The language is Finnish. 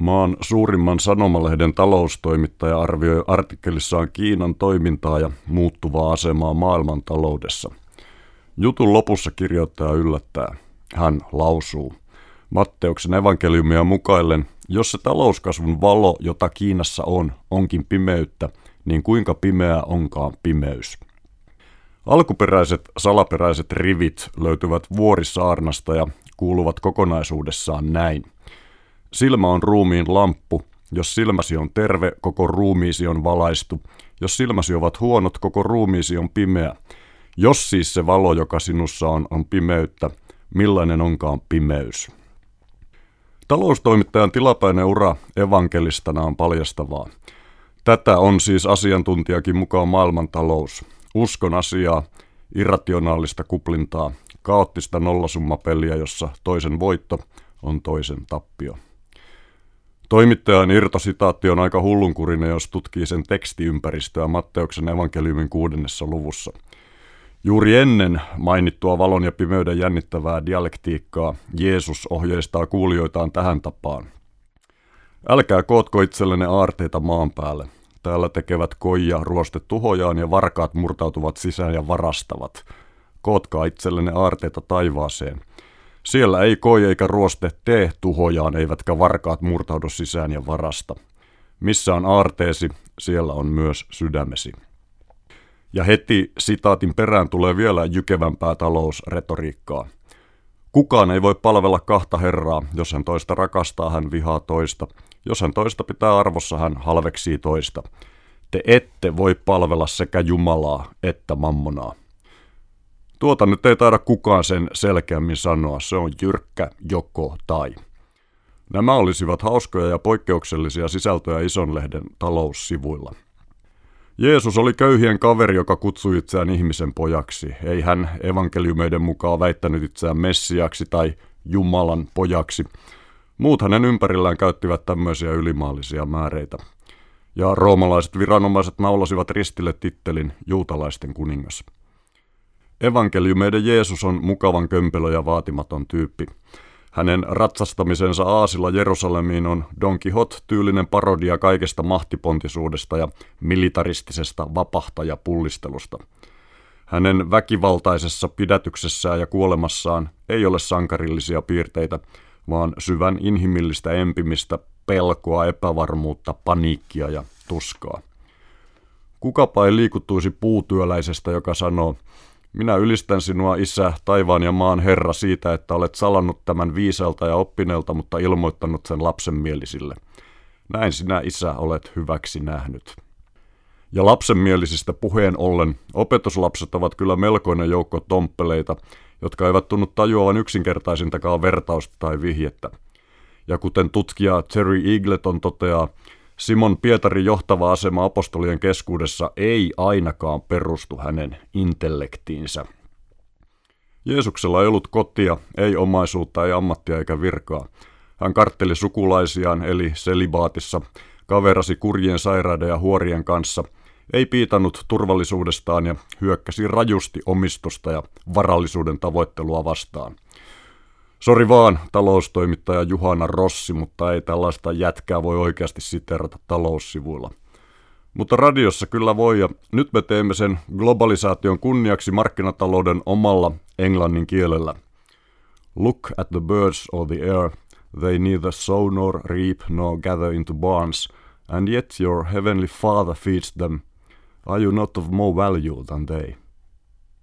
Maan suurimman sanomalehden taloustoimittaja arvioi artikkelissaan Kiinan toimintaa ja muuttuvaa asemaa maailman taloudessa. Jutun lopussa kirjoittaja yllättää. Hän lausuu. Matteuksen evankeliumia mukaillen, jos se talouskasvun valo, jota Kiinassa on, onkin pimeyttä, niin kuinka pimeä onkaan pimeys. Alkuperäiset salaperäiset rivit löytyvät vuorisaarnasta ja kuuluvat kokonaisuudessaan näin. Silmä on ruumiin lamppu, jos silmäsi on terve, koko ruumiisi on valaistu. Jos silmäsi ovat huonot, koko ruumiisi on pimeä. Jos siis se valo, joka sinussa on, on pimeyttä, millainen onkaan pimeys? Taloustoimittajan tilapäinen ura evankelistana on paljastavaa. Tätä on siis asiantuntijakin mukaan maailmantalous. Uskon asiaa, irrationaalista kuplintaa, kaoottista nollasummapeliä, jossa toisen voitto on toisen tappio. Toimittajan irtositaatti on aika hullunkurinen, jos tutkii sen tekstiympäristöä Matteuksen evankeliumin kuudennessa luvussa. Juuri ennen mainittua valon ja pimeyden jännittävää dialektiikkaa Jeesus ohjeistaa kuulijoitaan tähän tapaan. Älkää kootko itsellenne aarteita maan päälle. Täällä tekevät koija ruoste tuhojaan ja varkaat murtautuvat sisään ja varastavat. Kootkaa itsellenne aarteita taivaaseen. Siellä ei koi eikä ruoste tee tuhojaan, eivätkä varkaat murtaudu sisään ja varasta. Missä on aarteesi, siellä on myös sydämesi. Ja heti sitaatin perään tulee vielä jykevämpää talousretoriikkaa. Kukaan ei voi palvella kahta herraa, jos hän toista rakastaa, hän vihaa toista. Jos hän toista pitää arvossa, hän halveksii toista. Te ette voi palvella sekä Jumalaa että mammonaa. Tuota nyt ei taida kukaan sen selkeämmin sanoa, se on jyrkkä joko tai. Nämä olisivat hauskoja ja poikkeuksellisia sisältöjä Isonlehden taloussivuilla. Jeesus oli köyhien kaveri, joka kutsui itseään ihmisen pojaksi. Ei hän evankeliumeiden mukaan väittänyt itseään messiaksi tai Jumalan pojaksi. Muut hänen ympärillään käyttivät tämmöisiä ylimaallisia määreitä. Ja roomalaiset viranomaiset naulasivat ristille tittelin juutalaisten kuningas. Evankeliumeiden Jeesus on mukavan kömpelö ja vaatimaton tyyppi. Hänen ratsastamisensa aasilla Jerusalemiin on Don Quixote-tyylinen parodia kaikesta mahtipontisuudesta ja militaristisesta vapahtajapullistelusta. Hänen väkivaltaisessa pidätyksessään ja kuolemassaan ei ole sankarillisia piirteitä, vaan syvän inhimillistä empimistä, pelkoa, epävarmuutta, paniikkia ja tuskaa. Kukapa ei liikuttuisi puutyöläisestä, joka sanoo – minä ylistän sinua, Isä, taivaan ja maan Herra, siitä, että olet salannut tämän viiselta ja oppineelta, mutta ilmoittanut sen lapsenmielisille. Näin sinä, Isä, olet hyväksi nähnyt. Ja lapsenmielisistä puheen ollen, opetuslapset ovat kyllä melkoinen joukko tomppeleita, jotka eivät tunnu tajuavan yksinkertaisintakaan vertausta tai vihjettä. Ja kuten tutkija Terry Eagleton toteaa, Simon Pietarin johtava asema apostolien keskuudessa ei ainakaan perustu hänen intellektiinsä. Jeesuksella ei ollut kotia, ei omaisuutta, ei ammattia eikä virkaa. Hän kartteli sukulaisiaan, eli selibaatissa, kaverasi kurjien sairaiden ja huorien kanssa, ei piitannut turvallisuudestaan ja hyökkäsi rajusti omistusta ja varallisuuden tavoittelua vastaan – Sori vaan, taloustoimittaja Juhana Rossi, mutta ei tällaista jätkää voi oikeasti siterata taloussivuilla. Mutta radiossa kyllä voi ja nyt me teemme sen globalisaation kunniaksi markkinatalouden omalla englannin kielellä. Look at the birds of the air. They neither sow nor reap nor gather into barns, and yet your heavenly Father feeds them. Are you not of more value than they?